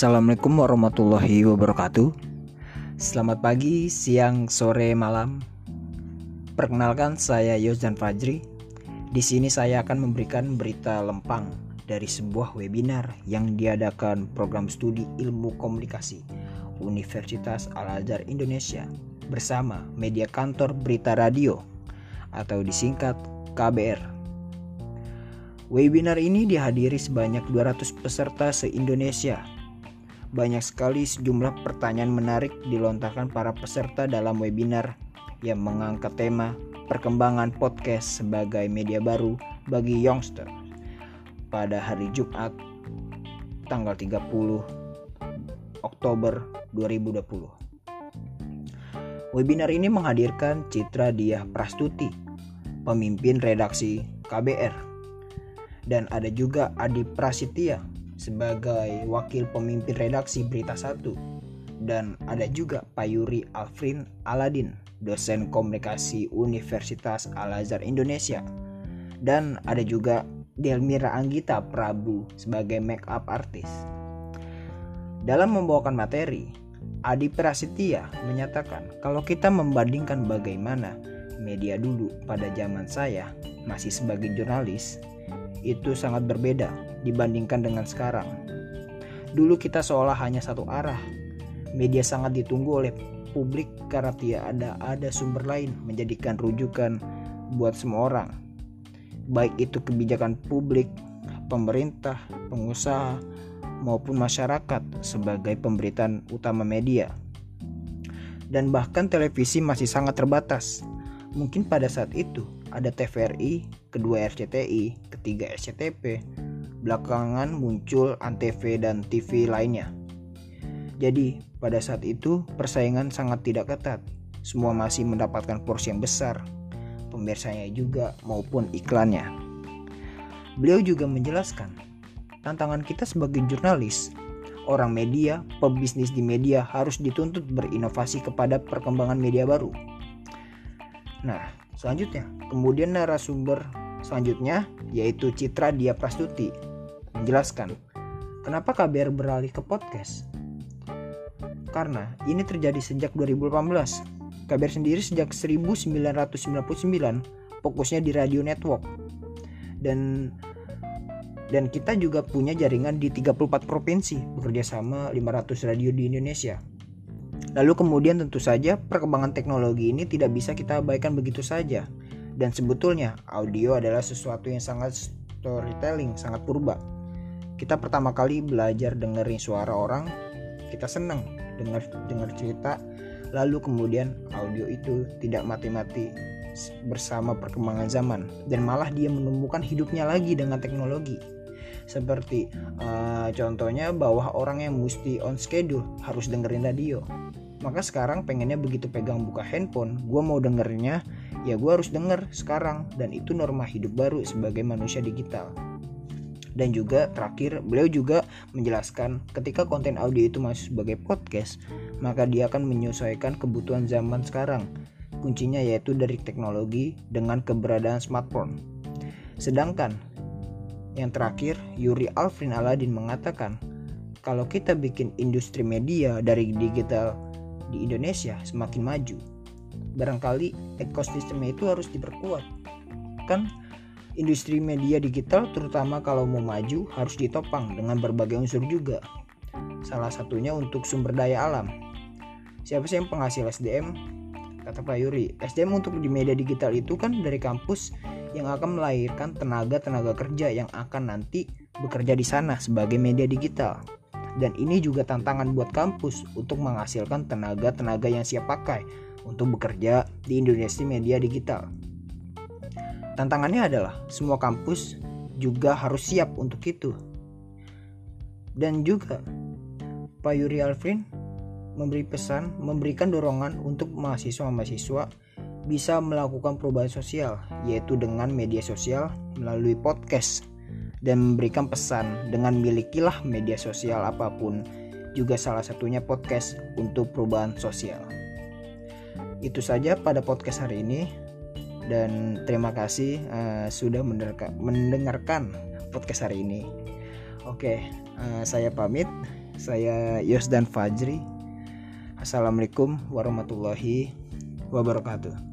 Assalamualaikum warahmatullahi wabarakatuh. Selamat pagi, siang, sore, malam. Perkenalkan saya Yozan Fajri. Di sini saya akan memberikan berita lempang dari sebuah webinar yang diadakan program studi ilmu komunikasi Universitas Al-Azhar Indonesia bersama media kantor berita radio atau disingkat KBR. Webinar ini dihadiri sebanyak 200 peserta se-Indonesia. Banyak sekali sejumlah pertanyaan menarik dilontarkan para peserta dalam webinar yang mengangkat tema perkembangan podcast sebagai media baru bagi youngster pada hari Jumat tanggal 30 Oktober 2020. Webinar ini menghadirkan Citra Diah Prastuti, pemimpin redaksi KBR dan ada juga Adi Prasetya sebagai wakil pemimpin redaksi Berita Satu. Dan ada juga Pak Yuri Alfrin Aladin dosen komunikasi Universitas Al-Azhar Indonesia. Dan ada juga Delmira Anggita Prabu sebagai make up artist. Dalam membawakan materi, Adi Prasetya menyatakan kalau kita membandingkan bagaimana media dulu pada zaman saya masih sebagai jurnalis itu sangat berbeda dibandingkan dengan sekarang. Dulu kita seolah hanya satu arah. Media sangat ditunggu oleh publik karena tidak ada ada sumber lain menjadikan rujukan buat semua orang. Baik itu kebijakan publik, pemerintah, pengusaha, maupun masyarakat sebagai pemberitaan utama media. Dan bahkan televisi masih sangat terbatas. Mungkin pada saat itu ada TVRI, kedua RCTI, ketiga RCTP, belakangan muncul Antv dan TV lainnya. Jadi, pada saat itu persaingan sangat tidak ketat. Semua masih mendapatkan porsi yang besar, pemirsanya juga maupun iklannya. Beliau juga menjelaskan, tantangan kita sebagai jurnalis, orang media, pebisnis di media harus dituntut berinovasi kepada perkembangan media baru. Nah, Selanjutnya, kemudian narasumber selanjutnya yaitu Citra Dia Prastuti menjelaskan kenapa KBR beralih ke podcast. Karena ini terjadi sejak 2018. KBR sendiri sejak 1999 fokusnya di radio network. Dan dan kita juga punya jaringan di 34 provinsi bekerja sama 500 radio di Indonesia. Lalu kemudian tentu saja perkembangan teknologi ini tidak bisa kita abaikan begitu saja. Dan sebetulnya audio adalah sesuatu yang sangat storytelling, sangat purba. Kita pertama kali belajar dengerin suara orang, kita senang dengar dengar cerita, lalu kemudian audio itu tidak mati-mati bersama perkembangan zaman. Dan malah dia menemukan hidupnya lagi dengan teknologi. Seperti uh, contohnya bahwa orang yang mesti on schedule harus dengerin radio. Maka sekarang pengennya begitu pegang buka handphone gue mau dengernya ya gue harus denger sekarang. Dan itu norma hidup baru sebagai manusia digital dan juga terakhir beliau juga menjelaskan ketika konten audio itu masuk sebagai podcast maka dia akan menyesuaikan kebutuhan zaman sekarang kuncinya yaitu dari teknologi dengan keberadaan smartphone sedangkan yang terakhir, Yuri Alfrin Aladin mengatakan, kalau kita bikin industri media dari digital di Indonesia semakin maju, barangkali ekosistemnya itu harus diperkuat. Kan industri media digital terutama kalau mau maju harus ditopang dengan berbagai unsur juga. Salah satunya untuk sumber daya alam. Siapa sih yang penghasil SDM? Kata Pak Yuri, SDM untuk di media digital itu kan dari kampus yang akan melahirkan tenaga-tenaga kerja yang akan nanti bekerja di sana sebagai media digital. Dan ini juga tantangan buat kampus untuk menghasilkan tenaga-tenaga yang siap pakai untuk bekerja di Indonesia Media Digital. Tantangannya adalah semua kampus juga harus siap untuk itu. Dan juga Pak Yuri Alfrin memberi pesan, memberikan dorongan untuk mahasiswa-mahasiswa bisa melakukan perubahan sosial, yaitu dengan media sosial melalui podcast dan memberikan pesan dengan milikilah media sosial apa pun, juga salah satunya podcast untuk perubahan sosial. Itu saja pada podcast hari ini dan terima kasih uh, sudah mendengarkan podcast hari ini. Oke, uh, saya pamit. Saya Yos dan Fajri. Assalamualaikum warahmatullahi wabarakatuh.